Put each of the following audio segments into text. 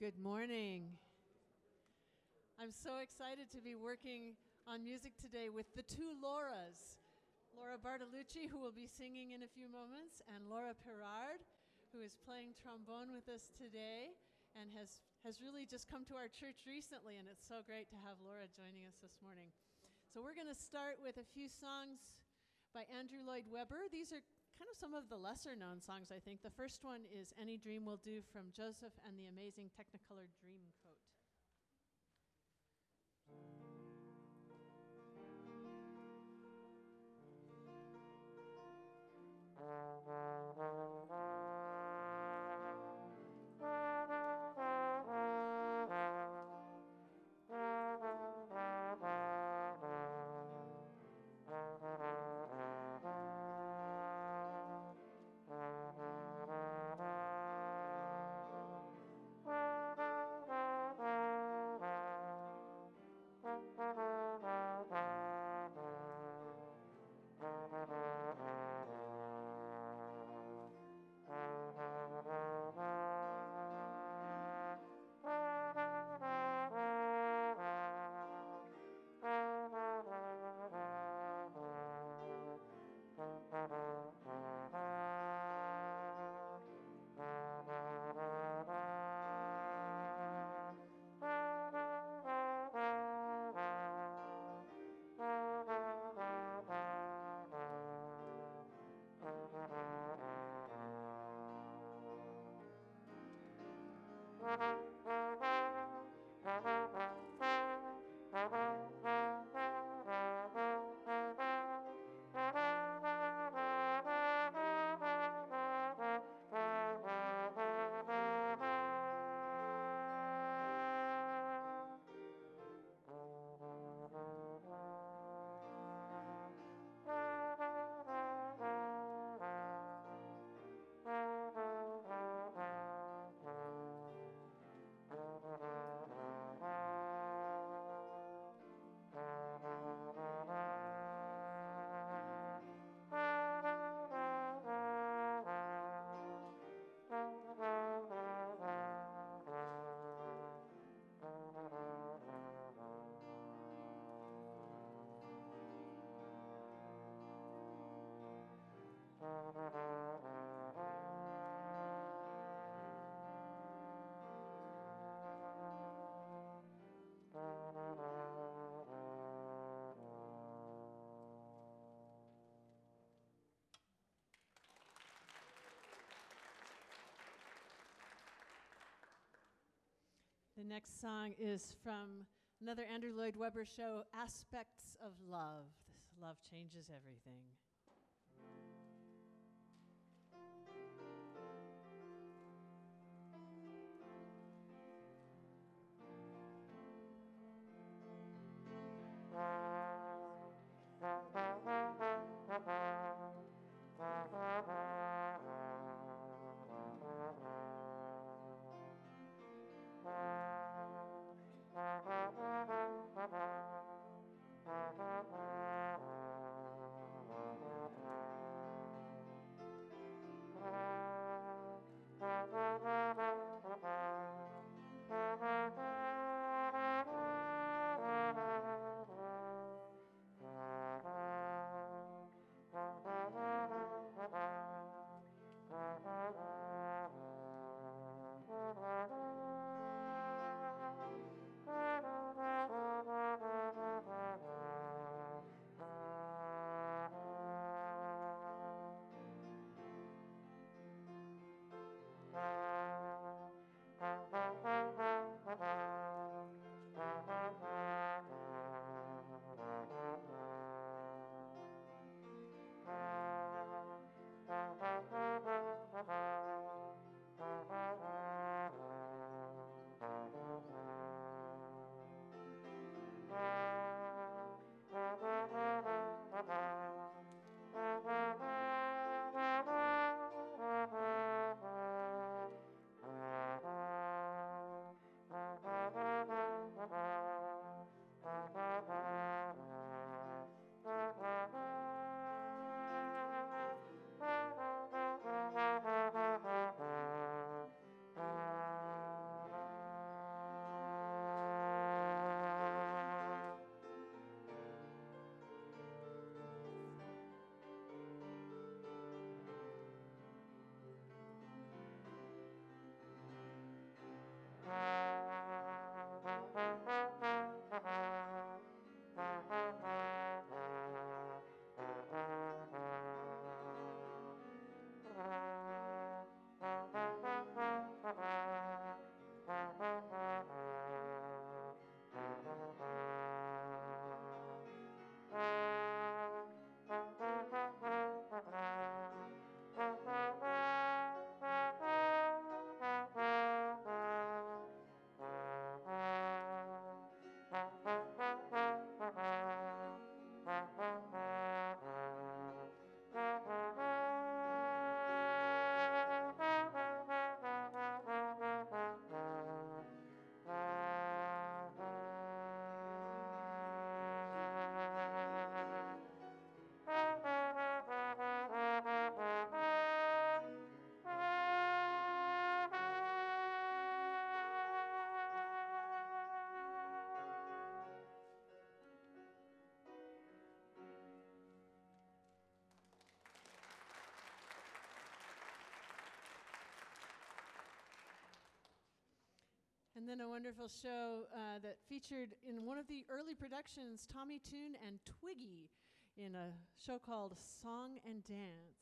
Good morning. I'm so excited to be working on music today with the two Lauras Laura Bartolucci, who will be singing in a few moments, and Laura Perard, who is playing trombone with us today and has, has really just come to our church recently, and it's so great to have Laura joining us this morning. So, we're going to start with a few songs by Andrew Lloyd Webber. These are kind of some of the lesser known songs, I think. The first one is Any Dream Will Do from Joseph and the Amazing Technicolor Dreamcoat. The next song is from another Andrew Lloyd Webber show, Aspects of Love. This love changes everything. And then a wonderful show uh, that featured in one of the early productions Tommy Tune and Twiggy in a show called Song and Dance.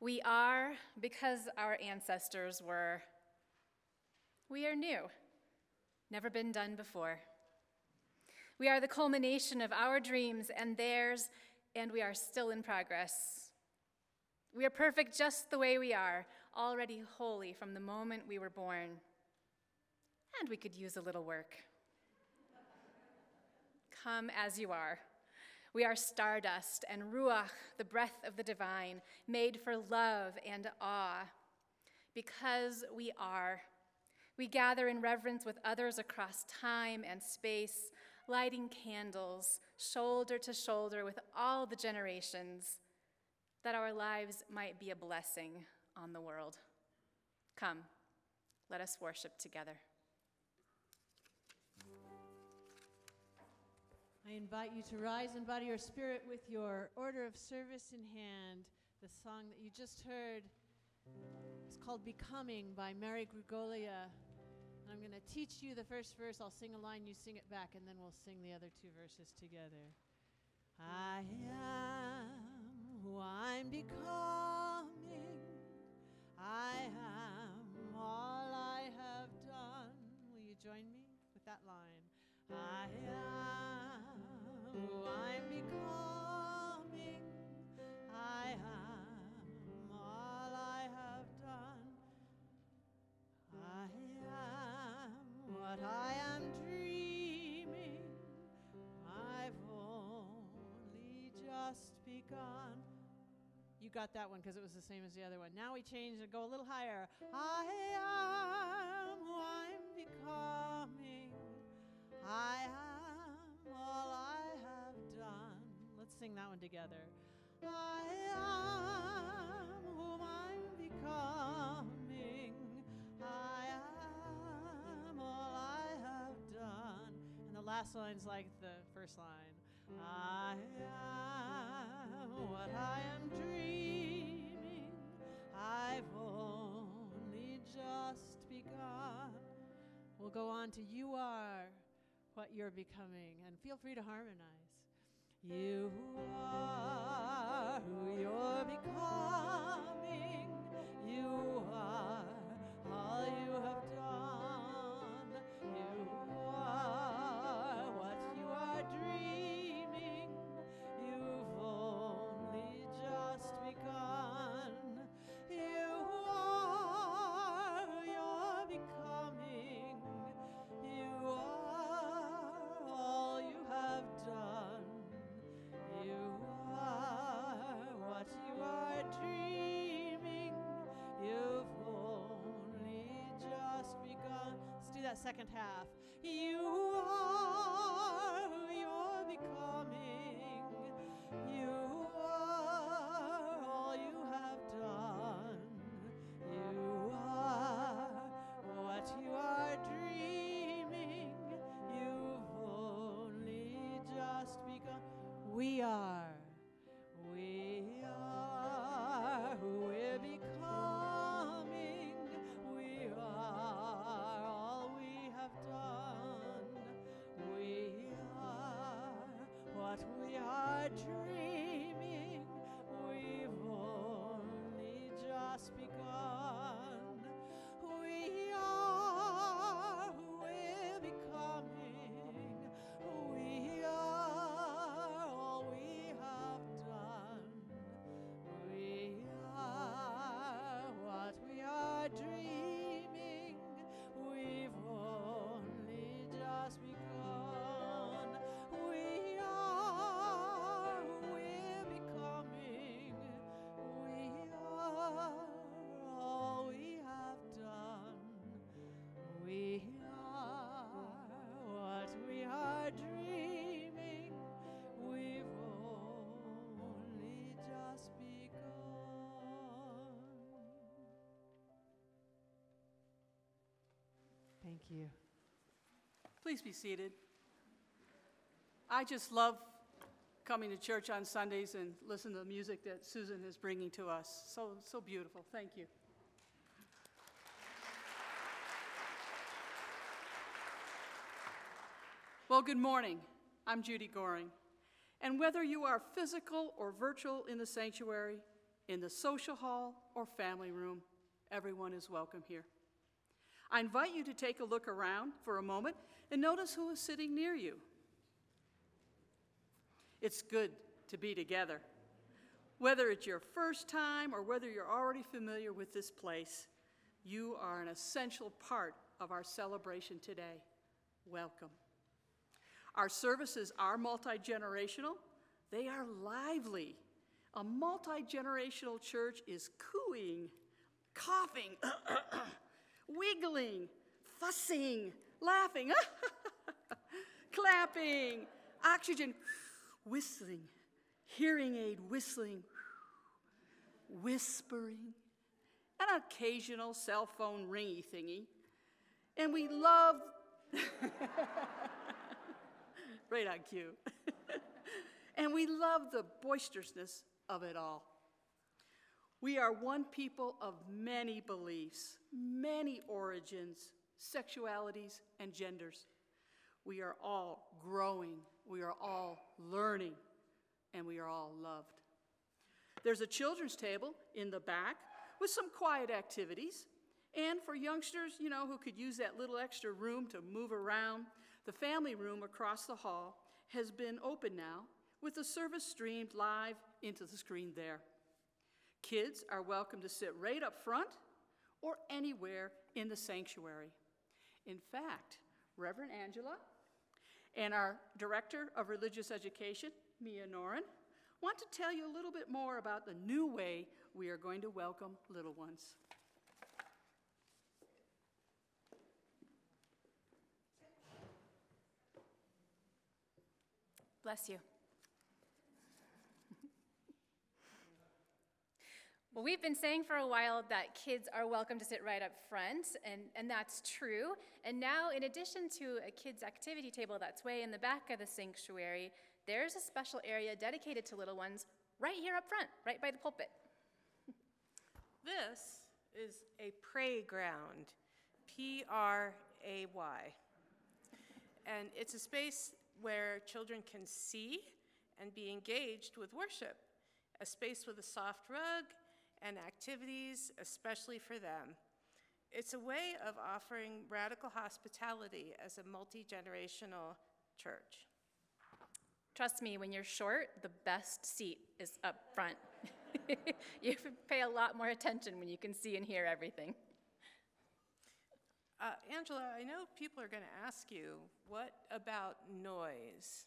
We are because our ancestors were. We are new, never been done before. We are the culmination of our dreams and theirs, and we are still in progress. We are perfect just the way we are, already holy from the moment we were born. And we could use a little work. Come as you are. We are stardust and ruach, the breath of the divine, made for love and awe. Because we are, we gather in reverence with others across time and space, lighting candles, shoulder to shoulder with all the generations, that our lives might be a blessing on the world. Come, let us worship together. I invite you to rise and body your spirit with your order of service in hand. The song that you just heard is called Becoming by Mary Grigolia. And I'm going to teach you the first verse. I'll sing a line, you sing it back, and then we'll sing the other two verses together. I am who I'm becoming. I am all I have done. Will you join me with that line? I am who I'm becoming. I am all I have done. I am what I am dreaming. I've only just begun. You got that one because it was the same as the other one. Now we change and go a little higher. I am who I'm becoming. I am all I sing that one together. I am whom I'm becoming. I am all I have done. And the last line's like the first line. I am what I am dreaming. I've only just begun. We'll go on to you are what you're becoming and feel free to harmonize. You are who you're becoming. You are all you have done. You are that second half. You are Thank you. Please be seated. I just love coming to church on Sundays and listen to the music that Susan is bringing to us. So, so beautiful. Thank you. Well, good morning. I'm Judy Goring. And whether you are physical or virtual in the sanctuary, in the social hall, or family room, everyone is welcome here. I invite you to take a look around for a moment and notice who is sitting near you. It's good to be together. Whether it's your first time or whether you're already familiar with this place, you are an essential part of our celebration today. Welcome. Our services are multi generational, they are lively. A multi generational church is cooing, coughing, wiggling, fussing, laughing. clapping, oxygen whistling, hearing aid whistling, whispering, an occasional cell phone ringy thingy. And we love, right on cue. and we love the boisterousness of it all. We are one people of many beliefs, many origins, sexualities, and genders. We are all growing, we are all learning, and we are all loved. There's a children's table in the back with some quiet activities. And for youngsters, you know, who could use that little extra room to move around, the family room across the hall has been open now with the service streamed live into the screen there. Kids are welcome to sit right up front or anywhere in the sanctuary. In fact, Reverend Angela and our Director of Religious Education, Mia Noren, want to tell you a little bit more about the new way we are going to welcome little ones. Bless you. Well, we've been saying for a while that kids are welcome to sit right up front, and, and that's true. And now, in addition to a kids' activity table that's way in the back of the sanctuary, there's a special area dedicated to little ones right here up front, right by the pulpit. This is a pray ground, P R A Y. And it's a space where children can see and be engaged with worship, a space with a soft rug and activities, especially for them. It's a way of offering radical hospitality as a multi generational church. Trust me, when you're short, the best seat is up front. you pay a lot more attention when you can see and hear everything. Uh, Angela, I know people are going to ask you, what about noise?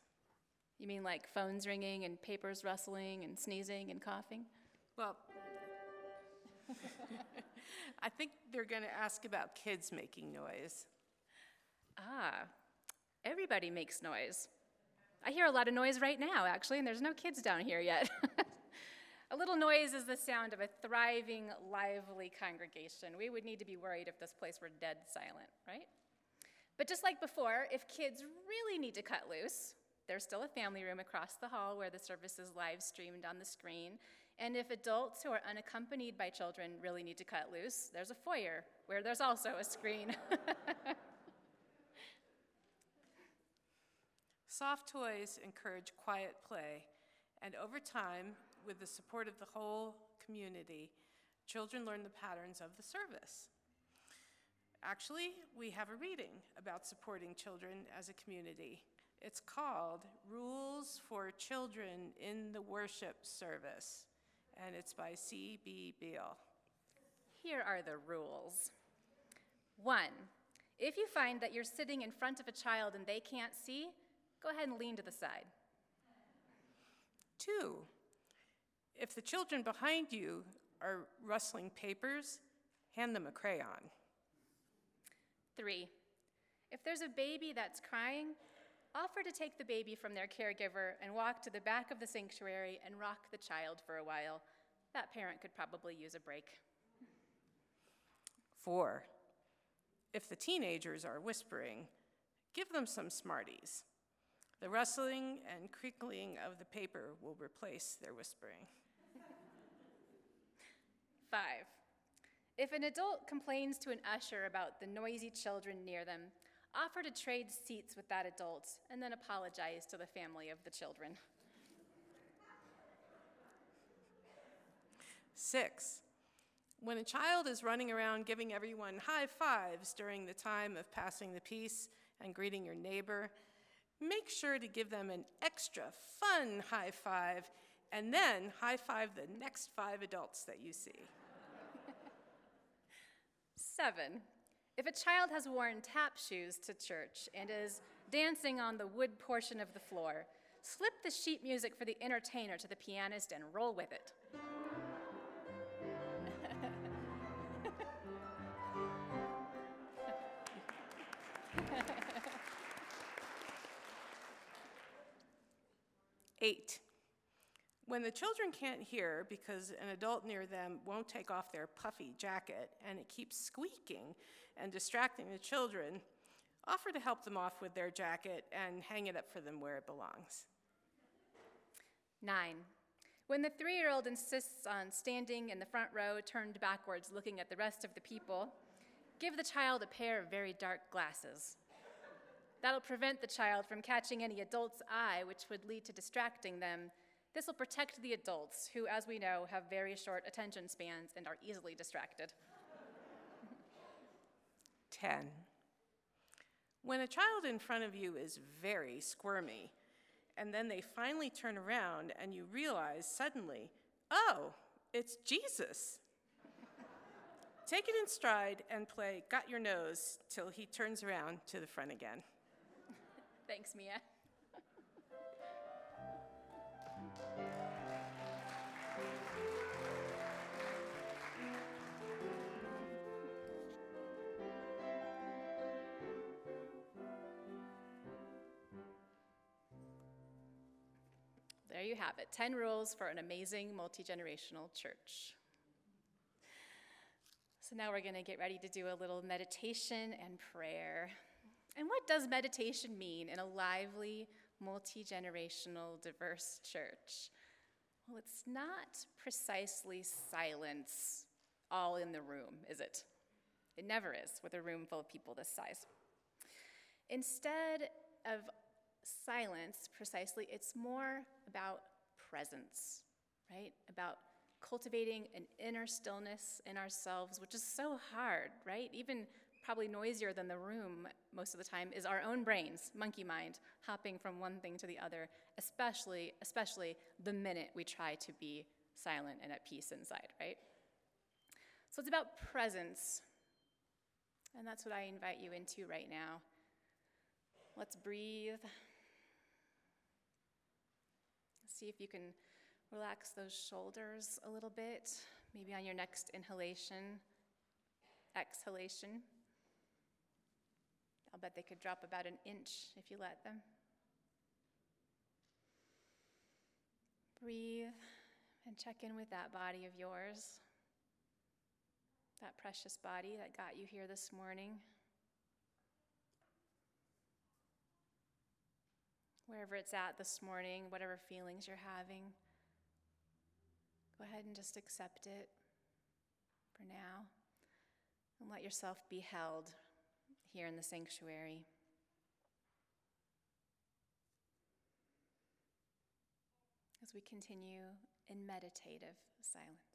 You mean like phones ringing and papers rustling and sneezing and coughing? Well, I think they're going to ask about kids making noise. Ah, everybody makes noise. I hear a lot of noise right now, actually, and there's no kids down here yet. a little noise is the sound of a thriving, lively congregation. We would need to be worried if this place were dead silent, right? But just like before, if kids really need to cut loose, there's still a family room across the hall where the service is live streamed on the screen. And if adults who are unaccompanied by children really need to cut loose, there's a foyer where there's also a screen. Soft toys encourage quiet play, and over time, with the support of the whole community, children learn the patterns of the service. Actually, we have a reading about supporting children as a community. It's called Rules for Children in the Worship Service, and it's by C.B. Beale. Here are the rules. One, if you find that you're sitting in front of a child and they can't see, go ahead and lean to the side. Two, if the children behind you are rustling papers, hand them a crayon. Three, if there's a baby that's crying, offer to take the baby from their caregiver and walk to the back of the sanctuary and rock the child for a while. That parent could probably use a break. Four, if the teenagers are whispering, give them some Smarties. The rustling and crinkling of the paper will replace their whispering. Five, if an adult complains to an usher about the noisy children near them, offer to trade seats with that adult and then apologize to the family of the children. Six, when a child is running around giving everyone high fives during the time of passing the peace and greeting your neighbor, make sure to give them an extra fun high five and then high five the next five adults that you see. Seven, if a child has worn tap shoes to church and is dancing on the wood portion of the floor, slip the sheet music for the entertainer to the pianist and roll with it. Eight when the children can't hear because an adult near them won't take off their puffy jacket and it keeps squeaking and distracting the children, offer to help them off with their jacket and hang it up for them where it belongs. Nine, when the three year old insists on standing in the front row, turned backwards, looking at the rest of the people, give the child a pair of very dark glasses. That'll prevent the child from catching any adult's eye, which would lead to distracting them. This will protect the adults, who, as we know, have very short attention spans and are easily distracted. 10. When a child in front of you is very squirmy, and then they finally turn around and you realize suddenly, oh, it's Jesus. Take it in stride and play Got Your Nose till he turns around to the front again. Thanks, Mia. There you have it 10 rules for an amazing multi generational church. So now we're going to get ready to do a little meditation and prayer. And what does meditation mean in a lively, multi generational, diverse church? Well, it's not precisely silence all in the room, is it? It never is with a room full of people this size. Instead of silence, precisely, it's more about presence, right? About cultivating an inner stillness in ourselves, which is so hard, right? Even probably noisier than the room most of the time is our own brains, monkey mind, hopping from one thing to the other, especially, especially the minute we try to be silent and at peace inside, right? So it's about presence. And that's what I invite you into right now. Let's breathe. See if you can relax those shoulders a little bit, maybe on your next inhalation, exhalation. I'll bet they could drop about an inch if you let them. Breathe and check in with that body of yours, that precious body that got you here this morning. Wherever it's at this morning, whatever feelings you're having, go ahead and just accept it for now and let yourself be held here in the sanctuary. As we continue in meditative silence.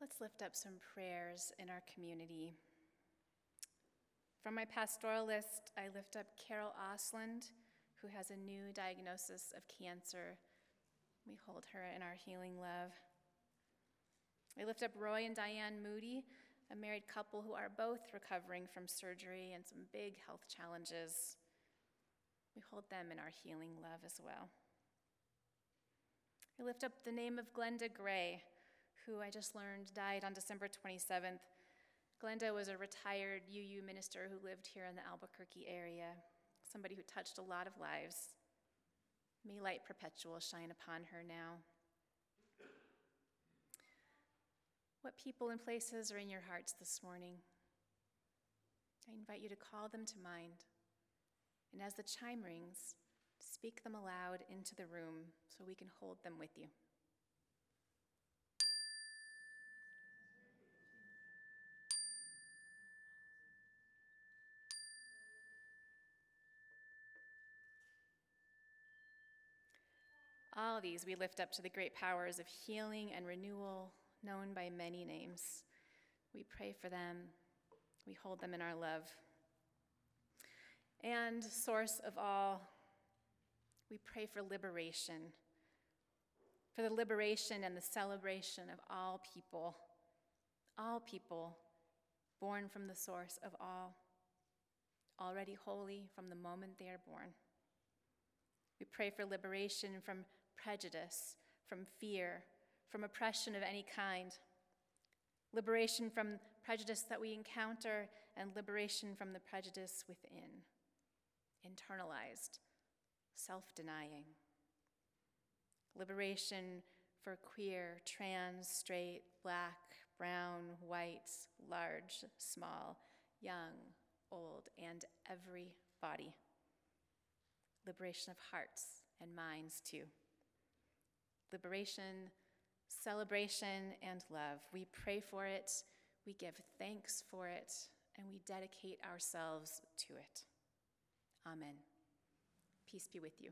Let's lift up some prayers in our community. From my pastoral list, I lift up Carol Osland, who has a new diagnosis of cancer. We hold her in our healing love. I lift up Roy and Diane Moody, a married couple who are both recovering from surgery and some big health challenges. We hold them in our healing love as well. I lift up the name of Glenda Gray, who I just learned died on December 27th. Glenda was a retired UU minister who lived here in the Albuquerque area, somebody who touched a lot of lives. May light perpetual shine upon her now. What people and places are in your hearts this morning? I invite you to call them to mind. And as the chime rings, speak them aloud into the room so we can hold them with you. All these we lift up to the great powers of healing and renewal, known by many names. We pray for them, we hold them in our love. And, source of all, we pray for liberation, for the liberation and the celebration of all people, all people born from the source of all, already holy from the moment they are born. We pray for liberation from prejudice, from fear, from oppression of any kind, liberation from prejudice that we encounter, and liberation from the prejudice within, internalized, self denying. Liberation for queer, trans, straight, black, brown, white, large, small, young, old, and every body. Liberation of hearts and minds, too liberation, celebration, and love. We pray for it, we give thanks for it, and we dedicate ourselves to it. Amen. Peace be with you.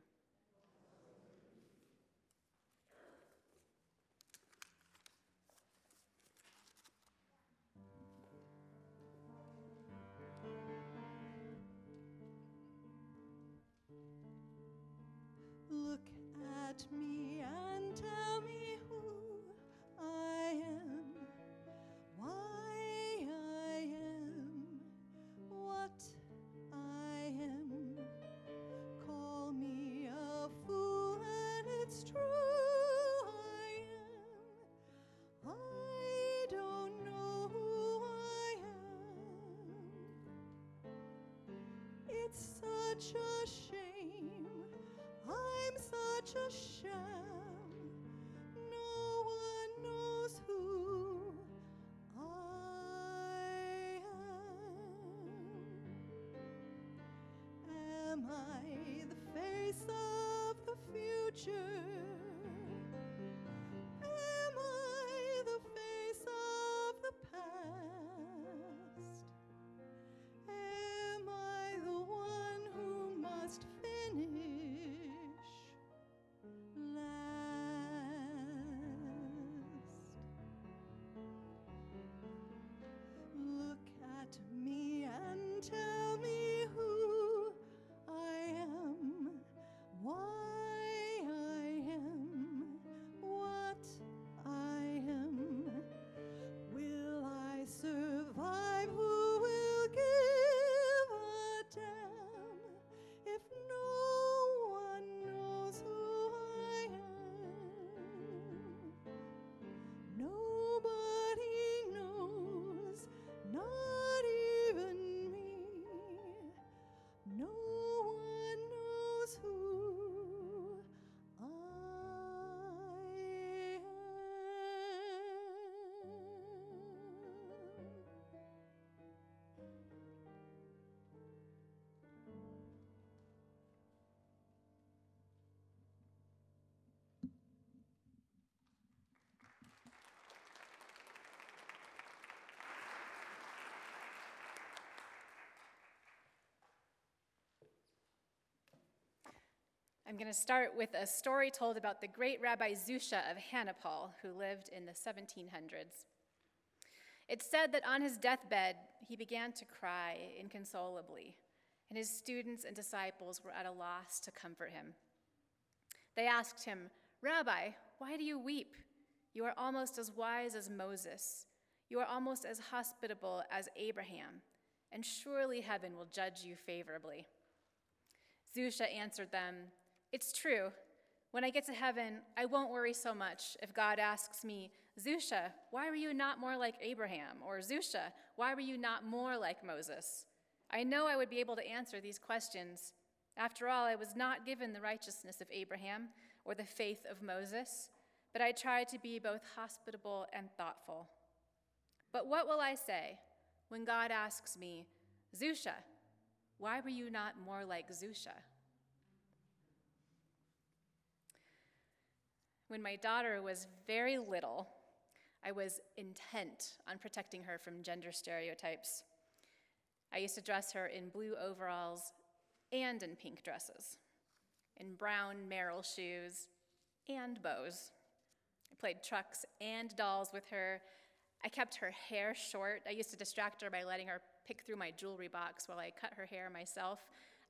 I'm going to start with a story told about the great Rabbi Zusha of Hanipol, who lived in the 1700s. It's said that on his deathbed, he began to cry inconsolably, and his students and disciples were at a loss to comfort him. They asked him, Rabbi, why do you weep? You are almost as wise as Moses. You are almost as hospitable as Abraham, and surely heaven will judge you favorably. Zusha answered them, It's true. When I get to heaven, I won't worry so much if God asks me, Zusha, why were you not more like Abraham? Or Zusha, why were you not more like Moses? I know I would be able to answer these questions. After all, I was not given the righteousness of Abraham or the faith of Moses, but I tried to be both hospitable and thoughtful. But what will I say when God asks me, Zusha, why were you not more like Zusha? When my daughter was very little, I was intent on protecting her from gender stereotypes. I used to dress her in blue overalls and in pink dresses, in brown Merrell shoes and bows. I played trucks and dolls with her. I kept her hair short. I used to distract her by letting her pick through my jewelry box while I cut her hair myself.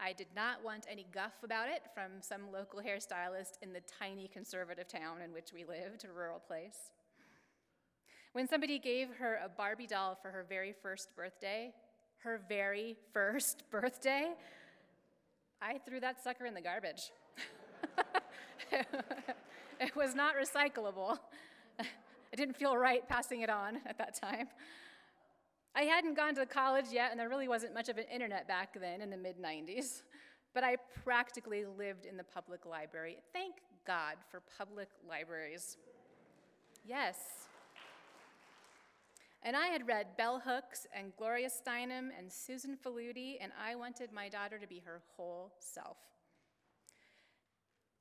I did not want any guff about it from some local hairstylist in the tiny conservative town in which we lived, a rural place. When somebody gave her a Barbie doll for her very first birthday, her very first birthday, I threw that sucker in the garbage. it was not recyclable. I didn't feel right passing it on at that time. I hadn't gone to college yet, and there really wasn't much of an internet back then in the mid 90s, but I practically lived in the public library. Thank God for public libraries. Yes. And I had read Bell Hooks and Gloria Steinem and Susan Faludi, and I wanted my daughter to be her whole self.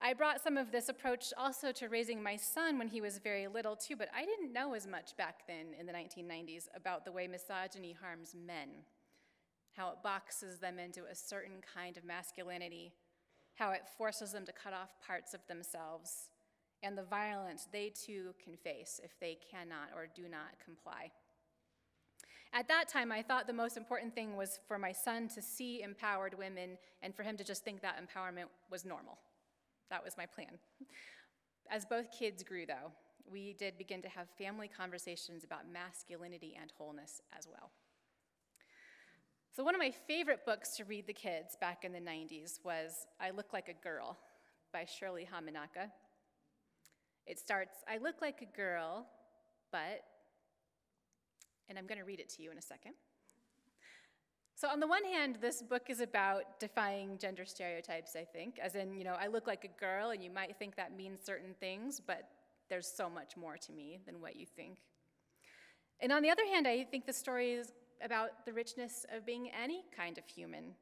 I brought some of this approach also to raising my son when he was very little, too, but I didn't know as much back then in the 1990s about the way misogyny harms men, how it boxes them into a certain kind of masculinity, how it forces them to cut off parts of themselves, and the violence they too can face if they cannot or do not comply. At that time, I thought the most important thing was for my son to see empowered women and for him to just think that empowerment was normal. That was my plan. As both kids grew, though, we did begin to have family conversations about masculinity and wholeness as well. So, one of my favorite books to read the kids back in the 90s was I Look Like a Girl by Shirley Hamanaka. It starts I look like a girl, but, and I'm going to read it to you in a second. So, on the one hand, this book is about defying gender stereotypes, I think, as in, you know, I look like a girl, and you might think that means certain things, but there's so much more to me than what you think. And on the other hand, I think the story is about the richness of being any kind of human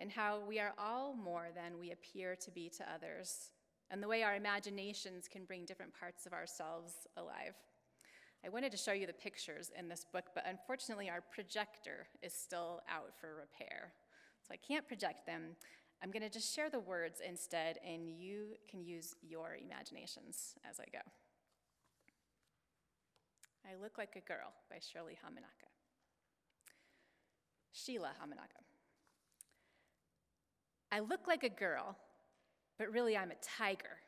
and how we are all more than we appear to be to others, and the way our imaginations can bring different parts of ourselves alive. I wanted to show you the pictures in this book, but unfortunately, our projector is still out for repair. So I can't project them. I'm going to just share the words instead, and you can use your imaginations as I go. I Look Like a Girl by Shirley Hamanaka. Sheila Hamanaka. I look like a girl, but really I'm a tiger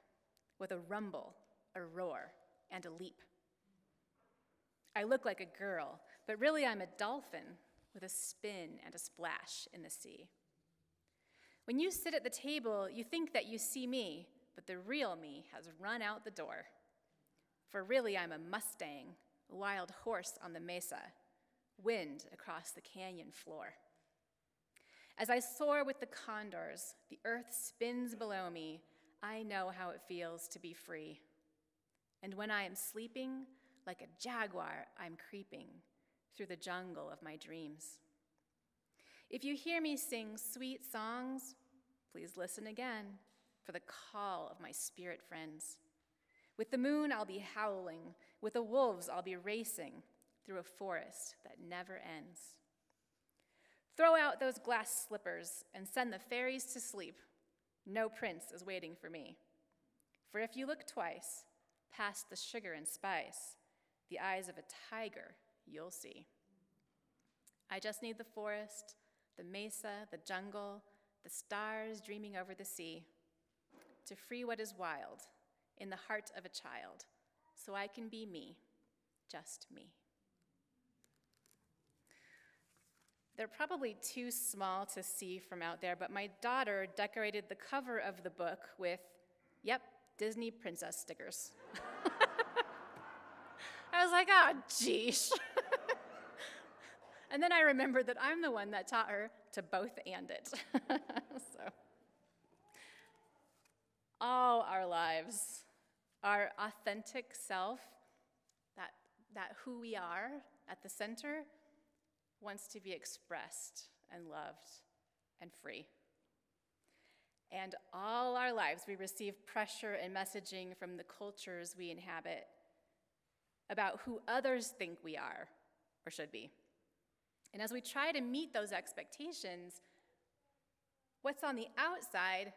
with a rumble, a roar, and a leap. I look like a girl, but really I'm a dolphin with a spin and a splash in the sea. When you sit at the table, you think that you see me, but the real me has run out the door. For really I'm a Mustang, a wild horse on the mesa, wind across the canyon floor. As I soar with the condors, the earth spins below me, I know how it feels to be free. And when I am sleeping, like a jaguar, I'm creeping through the jungle of my dreams. If you hear me sing sweet songs, please listen again for the call of my spirit friends. With the moon, I'll be howling. With the wolves, I'll be racing through a forest that never ends. Throw out those glass slippers and send the fairies to sleep. No prince is waiting for me. For if you look twice, past the sugar and spice, the eyes of a tiger you'll see. I just need the forest, the mesa, the jungle, the stars dreaming over the sea to free what is wild in the heart of a child so I can be me, just me. They're probably too small to see from out there, but my daughter decorated the cover of the book with, yep, Disney princess stickers. I was like, oh, geesh. and then I remembered that I'm the one that taught her to both and it. so, all our lives, our authentic self, that, that who we are at the center, wants to be expressed and loved and free. And all our lives, we receive pressure and messaging from the cultures we inhabit about who others think we are or should be. And as we try to meet those expectations, what's on the outside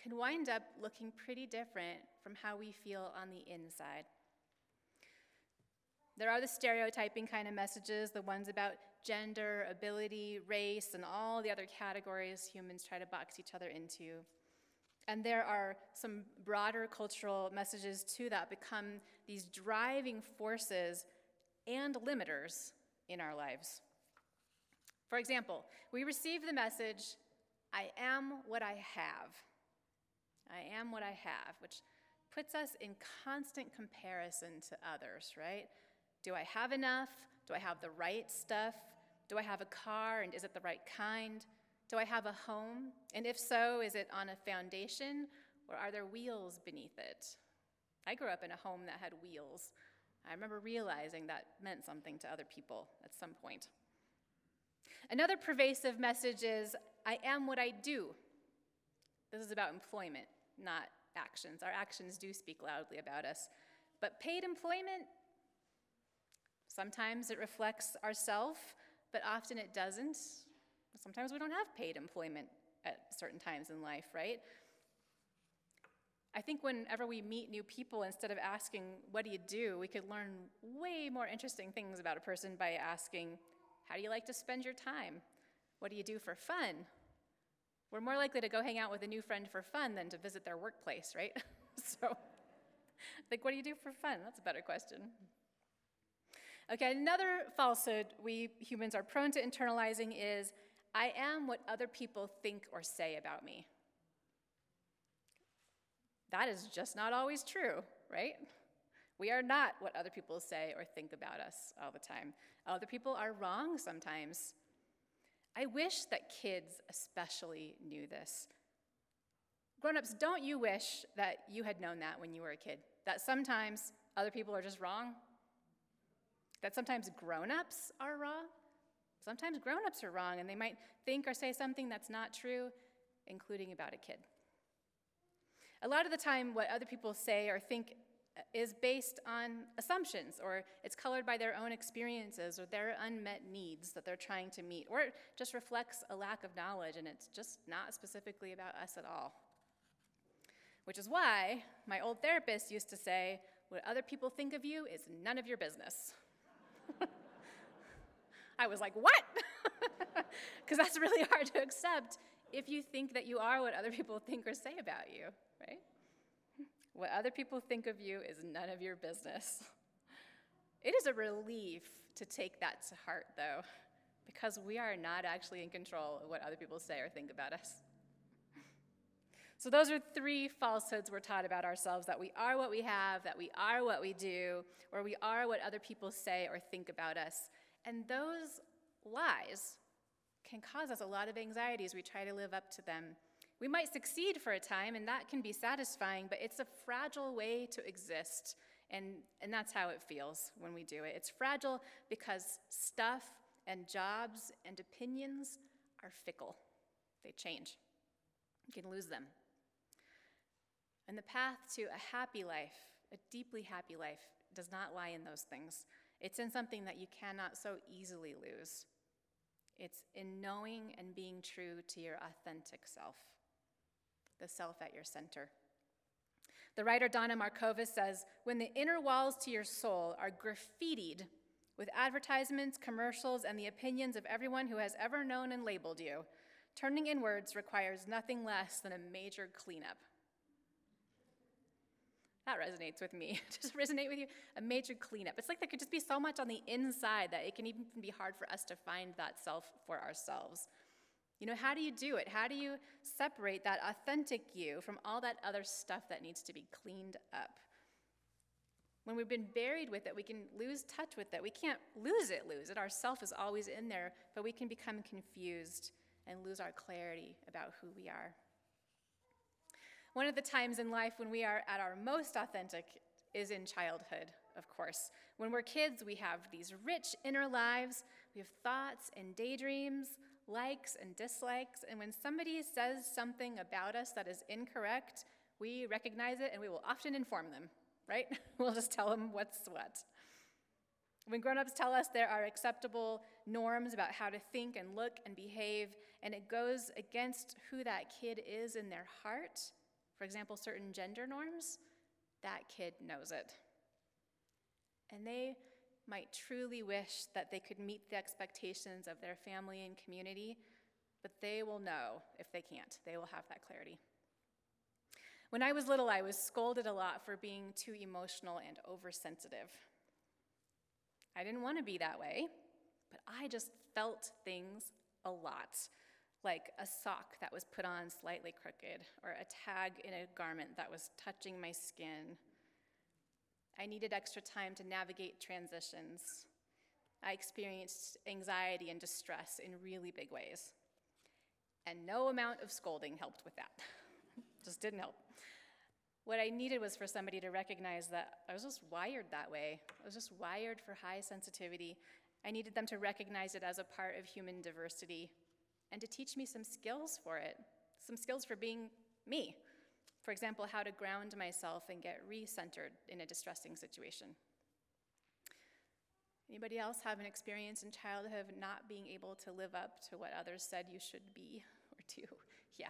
can wind up looking pretty different from how we feel on the inside. There are the stereotyping kind of messages, the ones about gender, ability, race, and all the other categories humans try to box each other into. And there are some broader cultural messages too that become these driving forces and limiters in our lives. For example, we receive the message, I am what I have. I am what I have, which puts us in constant comparison to others, right? Do I have enough? Do I have the right stuff? Do I have a car and is it the right kind? Do I have a home? And if so, is it on a foundation or are there wheels beneath it? I grew up in a home that had wheels. I remember realizing that meant something to other people at some point. Another pervasive message is I am what I do. This is about employment, not actions. Our actions do speak loudly about us. But paid employment, sometimes it reflects ourself, but often it doesn't. Sometimes we don't have paid employment at certain times in life, right? I think whenever we meet new people, instead of asking, What do you do? we could learn way more interesting things about a person by asking, How do you like to spend your time? What do you do for fun? We're more likely to go hang out with a new friend for fun than to visit their workplace, right? so, like, what do you do for fun? That's a better question. Okay, another falsehood we humans are prone to internalizing is I am what other people think or say about me. That is just not always true, right? We are not what other people say or think about us all the time. Other people are wrong sometimes. I wish that kids especially knew this. Grown ups, don't you wish that you had known that when you were a kid? That sometimes other people are just wrong? That sometimes grown ups are wrong? Sometimes grown ups are wrong and they might think or say something that's not true, including about a kid. A lot of the time, what other people say or think uh, is based on assumptions, or it's colored by their own experiences or their unmet needs that they're trying to meet, or it just reflects a lack of knowledge and it's just not specifically about us at all. Which is why my old therapist used to say, What other people think of you is none of your business. I was like, what? Because that's really hard to accept if you think that you are what other people think or say about you, right? What other people think of you is none of your business. It is a relief to take that to heart, though, because we are not actually in control of what other people say or think about us. So, those are three falsehoods we're taught about ourselves that we are what we have, that we are what we do, or we are what other people say or think about us. And those lies can cause us a lot of anxiety as we try to live up to them. We might succeed for a time, and that can be satisfying, but it's a fragile way to exist. And, and that's how it feels when we do it. It's fragile because stuff and jobs and opinions are fickle, they change. You can lose them. And the path to a happy life, a deeply happy life, does not lie in those things. It's in something that you cannot so easily lose. It's in knowing and being true to your authentic self, the self at your center. The writer Dawna Markova says when the inner walls to your soul are graffitied with advertisements, commercials, and the opinions of everyone who has ever known and labeled you. Turning inwards requires nothing less than a major cleanup. That resonates with me. It resonate with you? A major cleanup. It's like there could just be so much on the inside that it can even be hard for us to find that self for ourselves. You know, how do you do it? How do you separate that authentic you from all that other stuff that needs to be cleaned up? When we've been buried with it, we can lose touch with it. We can't lose it, lose it. Our self is always in there, but we can become confused and lose our clarity about who we are. One of the times in life when we are at our most authentic is in childhood, of course. When we're kids, we have these rich inner lives, we have thoughts and daydreams, likes and dislikes, and when somebody says something about us that is incorrect, we recognize it and we will often inform them right? we'll just tell them what's what. When grown-ups tell us there are acceptable norms about how to think and look and behave, and it goes against who that kid is in their heart, for example, certain gender norms, that kid knows it. And they might truly wish that they could meet the expectations of their family and community, but they will know if they can't. They will have that clarity. When I was little, I was scolded a lot for being too emotional and oversensitive. I didn't want to be that way, but I just felt things a lot, like a sock that was put on slightly crooked, or a tag in a garment that was touching my skin. I needed extra time to navigate transitions. I experienced anxiety and distress in really big ways. And no amount of scolding helped with that. just didn't help. What I needed was for somebody to recognize that I was just wired that way. I was just wired for high sensitivity. I needed them to recognize it as a part of human diversity and to teach me some skills for it, some skills for being me. For example, how to ground myself and get recentered in a distressing situation. Anybody else have an experience in childhood not being able to live up to what others said you should be or do? Yeah.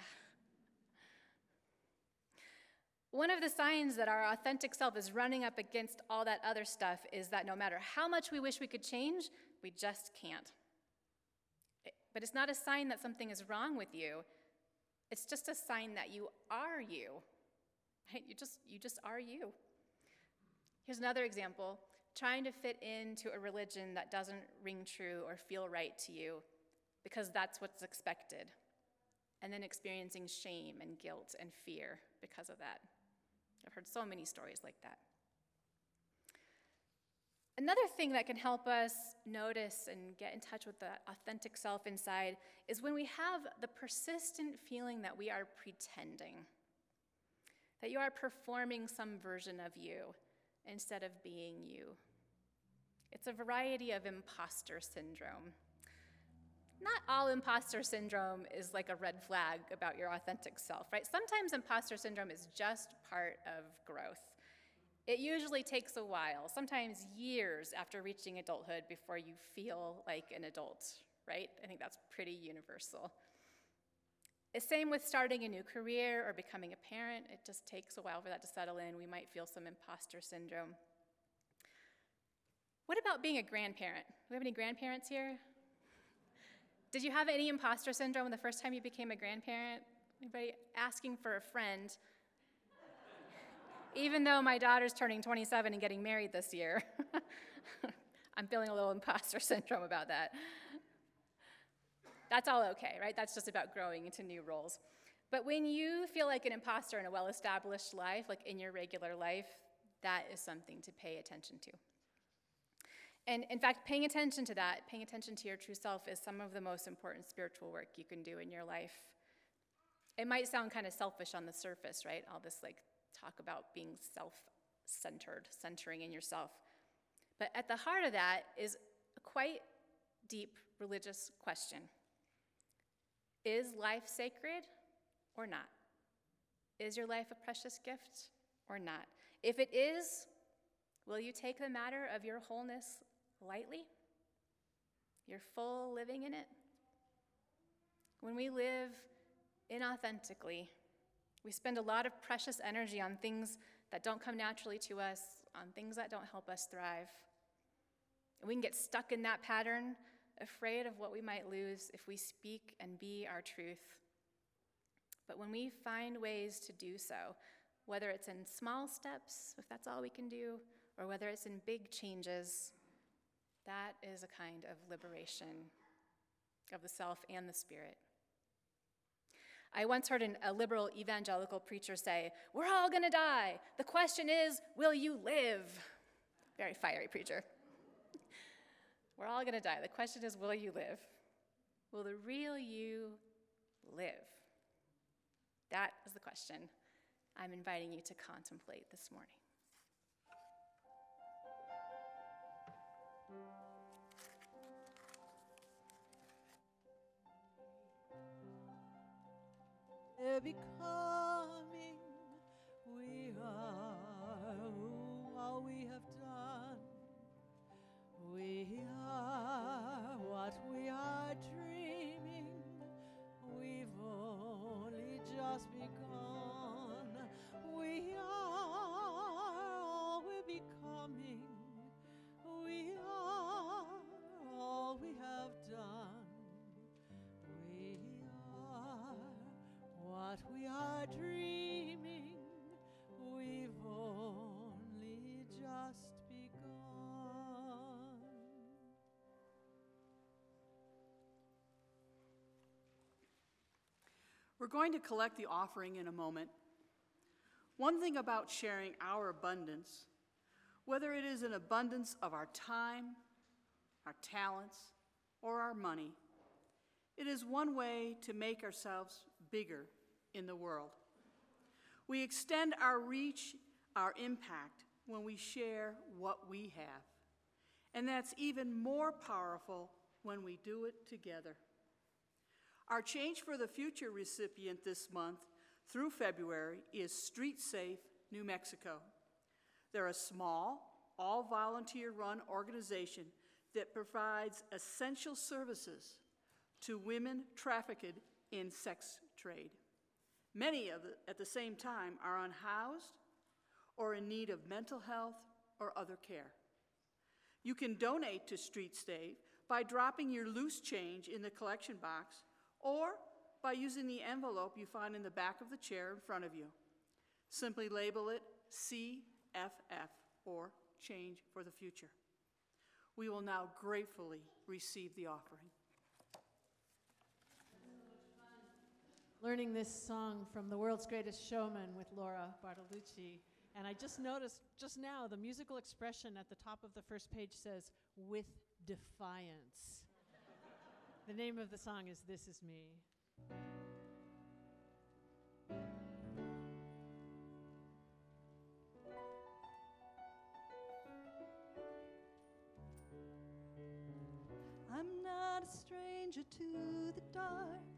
One of the signs that our authentic self is running up against all that other stuff is that no matter how much we wish we could change, we just can't. But it's not a sign that something is wrong with you. It's just a sign that you are you. Right? You just you just are you. Here's another example. Trying to fit into a religion that doesn't ring true or feel right to you because that's what's expected. And then experiencing shame and guilt and fear because of that. I've heard so many stories like that. Another thing that can help us notice and get in touch with the authentic self inside is when we have the persistent feeling that we are pretending, that you are performing some version of you instead of being you. It's a variety of imposter syndrome not all imposter syndrome is like a red flag about your authentic self, right? Sometimes imposter syndrome is just part of growth. It usually takes a while, sometimes years after reaching adulthood before you feel like an adult, right? I think that's pretty universal. The same with starting a new career or becoming a parent. It just takes a while for that to settle in. We might feel some imposter syndrome. What about being a grandparent? Do we have any grandparents here? Did you have any imposter syndrome the first time you became a grandparent? Anybody asking for a friend? Even though my daughter's turning 27 and getting married this year, I'm feeling a little imposter syndrome about that. That's all okay, right? That's just about growing into new roles. But when you feel like an imposter in a well established life, like in your regular life, that is something to pay attention to. And in fact, paying attention to that, paying attention to your true self, is some of the most important spiritual work you can do in your life. It might sound kind of selfish on the surface, right? All this like talk about being self centered, centering in yourself. But at the heart of that is a quite deep religious question Is life sacred or not? Is your life a precious gift or not? If it is, will you take the matter of your wholeness lightly? You're full living in it? When we live inauthentically, we spend a lot of precious energy on things that don't come naturally to us, on things that don't help us thrive. And we can get stuck in that pattern, afraid of what we might lose if we speak and be our truth. But when we find ways to do so, whether it's in small steps, if that's all we can do, or whether it's in big changes, that is a kind of liberation of the self and the spirit. I once heard an, a liberal evangelical preacher say, We're all gonna die. The question is, will you live? Very fiery preacher. We're all gonna die. The question is, will you live? Will the real you live? That is the question I'm inviting you to contemplate this morning. They're becoming, we are all we have done. We are what we are dreaming. Dreaming. We've only just begun. We're going to collect the offering in a moment. One thing about sharing our abundance, whether it is an abundance of our time, our talents, or our money, it is one way to make ourselves bigger in the world. We extend our reach, our impact, when we share what we have. And that's even more powerful when we do it together. Our Change for the Future recipient this month through February is Street Safe New Mexico. They're a small, all volunteer run organization that provides essential services to women trafficked in sex trade. Many of the, at the same time are unhoused or in need of mental health or other care. You can donate to Street Safe by dropping your loose change in the collection box or by using the envelope you find in the back of the chair in front of you. Simply label it CFF or Change for the Future. We will now gratefully receive the offering. Learning this song from The World's Greatest Showman with Laura Bartolucci. And I just noticed just now the musical expression at the top of the first page says, with defiance. the name of the song is This Is Me. I'm not a stranger to the dark.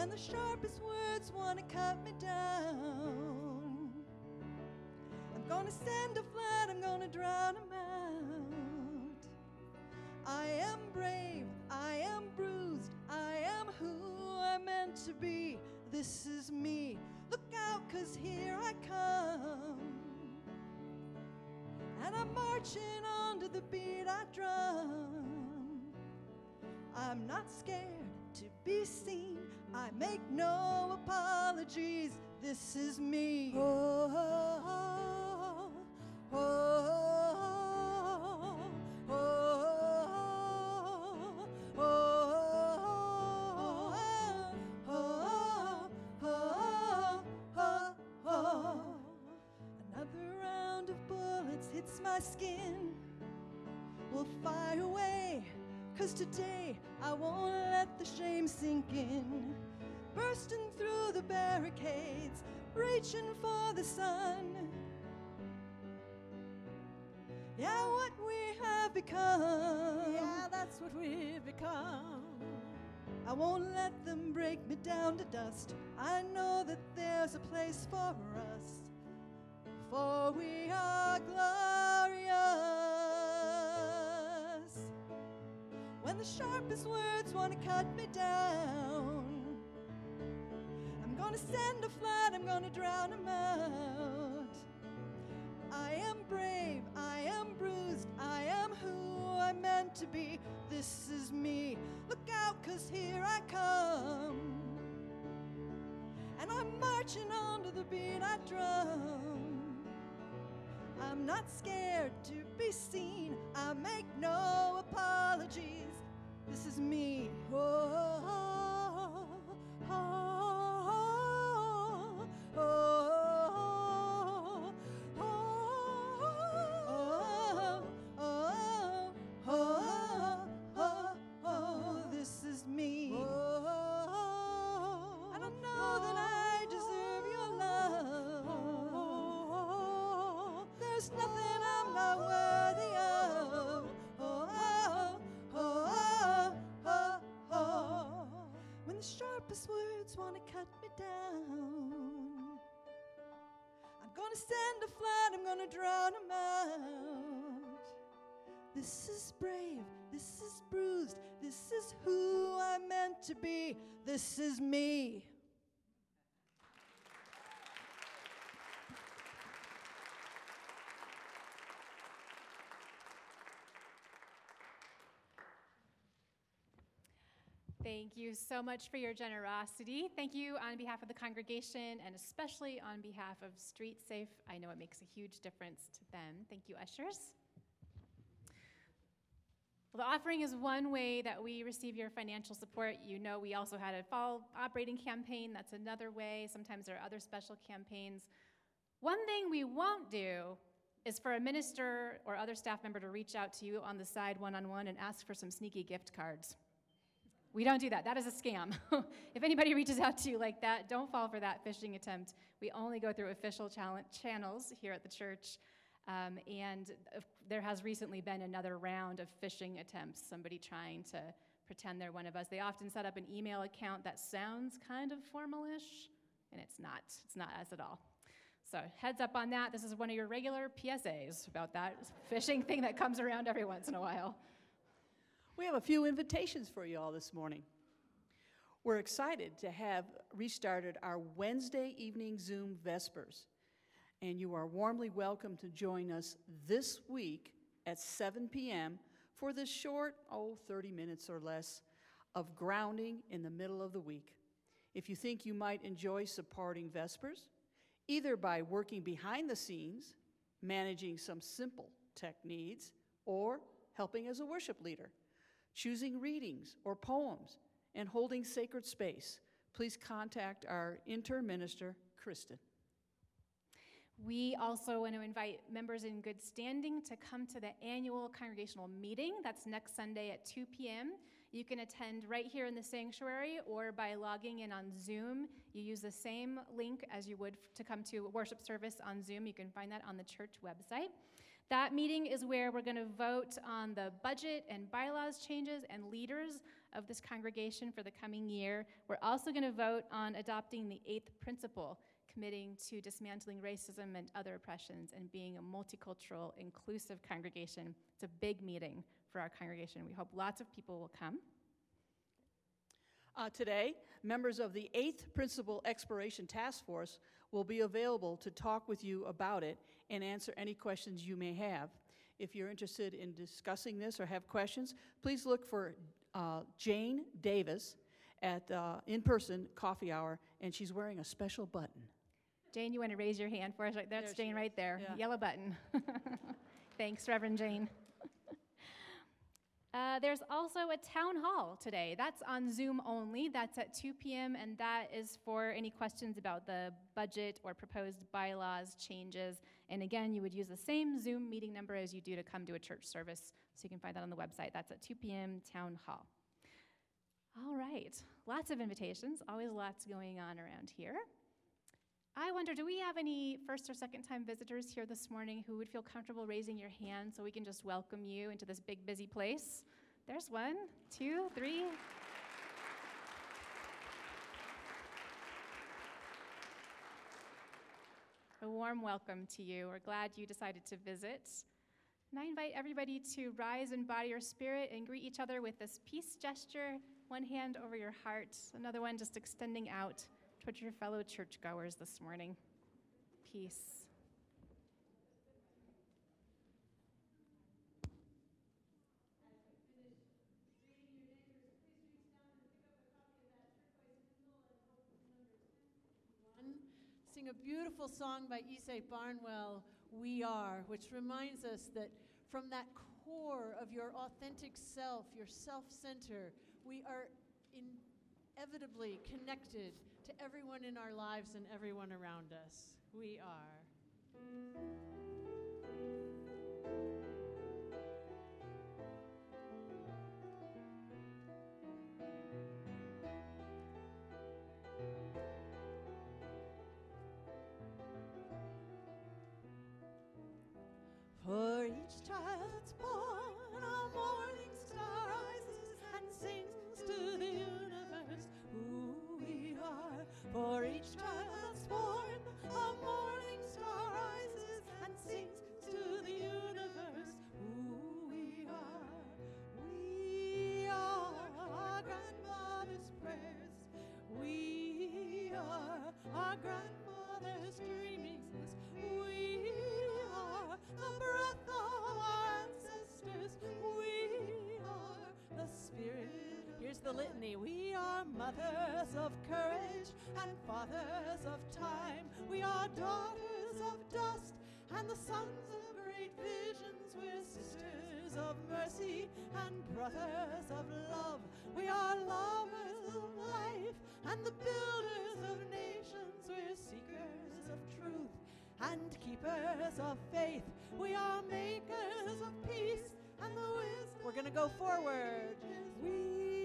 When the sharpest words want to cut me down, I'm gonna send a flood, I'm gonna drown them out. I am brave, I am bruised, I am who I'm meant to be. This is me. Look out, cause here I come. And I'm marching on to the beat I drum. I'm not scared to be seen. I make no apologies. This is me. Oh, oh, oh. Reaching for the sun. Yeah, what we have become. Yeah, that's what we've become. I won't let them break me down to dust. I know that there's a place for us, for we are glorious. When the sharpest words want to cut me down, gonna send a flood, I'm gonna drown 'em out. I am brave, I am bruised, I am who I'm meant to be. This is me. Look out, cause here I come. And I'm marching on to the beat I drum. I'm not scared to be seen, I make no apologies. This is me. Oh, oh, oh, sharpest words want to cut me down. Gonna send a flood, I'm gonna drown 'em out. This is brave, this is bruised, this is who I'm meant to be, this is me. Thank you so much for your generosity. Thank you on behalf of the congregation and especially on behalf of Street Safe. I know it makes a huge difference to them. Thank you, ushers. Well, the offering is one way that we receive your financial support. You know, we also had a fall operating campaign. That's another way. Sometimes there are other special campaigns. One thing we won't do is for a minister or other staff member to reach out to you on the side one on one and ask for some sneaky gift cards. We don't do that. That is a scam. if anybody reaches out to you like that, don't fall for that phishing attempt. We only go through official channels here at the church. Um, and there has recently been another round of phishing attempts, somebody trying to pretend they're one of us. They often set up an email account that sounds kind of formalish, and it's not. It's not us at all. So, heads up on that. This is one of your regular PSAs about that phishing thing that comes around every once in a while. We have a few invitations for you all this morning. We're excited to have restarted our Wednesday evening Zoom Vespers, and you are warmly welcome to join us this week at 7 p.m. for this short, oh, 30 minutes or less, of grounding in the middle of the week. If you think you might enjoy supporting Vespers, either by working behind the scenes, managing some simple tech needs, or helping as a worship leader, choosing readings or poems, and holding sacred space, please contact our intern minister, Kristen. We also want to invite members in good standing to come to the annual congregational meeting. That's next Sunday at 2 p.m. You can attend right here in the sanctuary or by logging in on Zoom. You use the same link as you would to come to worship service on Zoom. You can find that on the church website. That meeting is where we're going to vote on the budget and bylaws changes and leaders of this congregation for the coming year. We're also going to vote on adopting the eighth principle, committing to dismantling racism and other oppressions and being a multicultural, inclusive congregation. It's a big meeting for our congregation. We hope lots of people will come. Uh, today, members of the Eighth Principle Exploration Task Force will be available to talk with you about it and answer any questions you may have. If you're interested in discussing this or have questions, please look for uh, Jane Davis at uh, in-person coffee hour, and she's wearing a special button. Jane, you want to raise your hand for us? That's Jane right there, Yeah. yellow button. Thanks, Reverend Jane. Uh, there's also a town hall today. That's on Zoom only. That's at 2 p.m., and that is for any questions about the budget or proposed bylaws changes. And again, you would use the same Zoom meeting number as you do to come to a church service, so you can find that on the website. That's at 2 p.m. Town Hall. All right, lots of invitations, always lots going on around here. I wonder, do we have any first or second time visitors here this morning who would feel comfortable raising your hand so we can just welcome you into this big, busy place? There's one, two, three. A warm welcome to you. We're glad you decided to visit. And I invite everybody to rise in body or spirit and greet each other with this peace gesture one hand over your heart, another one just extending out towards your fellow churchgoers this morning. Peace. Sing a beautiful song by Ysaye Barnwell, We Are, which reminds us that from that core of your authentic self, your self center, we are inevitably connected to everyone in our lives and everyone around us. We are. For each child that's born, a morning star rises and sings to the universe who we are. For each child that's born, a morning star rises and sings to the universe who we are. We are our grandmother's prayers. We are our grandmother's dreamings. The litany. We are mothers of courage and fathers of time. We are daughters of dust and the sons of great visions. We're sisters of mercy and brothers of love. We are lovers of life and the builders of nations. We're seekers of truth and keepers of faith. We are makers of peace and the wisdom. We're going to go forward. We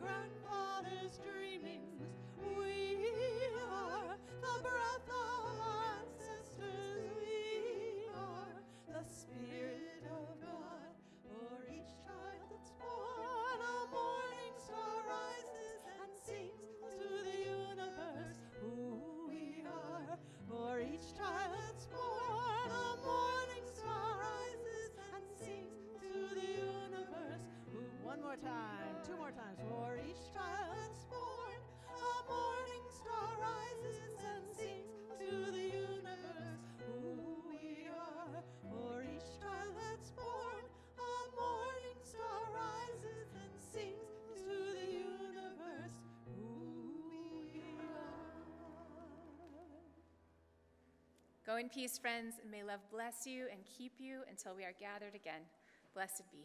grandfather's dreamings. Go in peace, friends, and may love bless you and keep you until we are gathered again. Blessed be.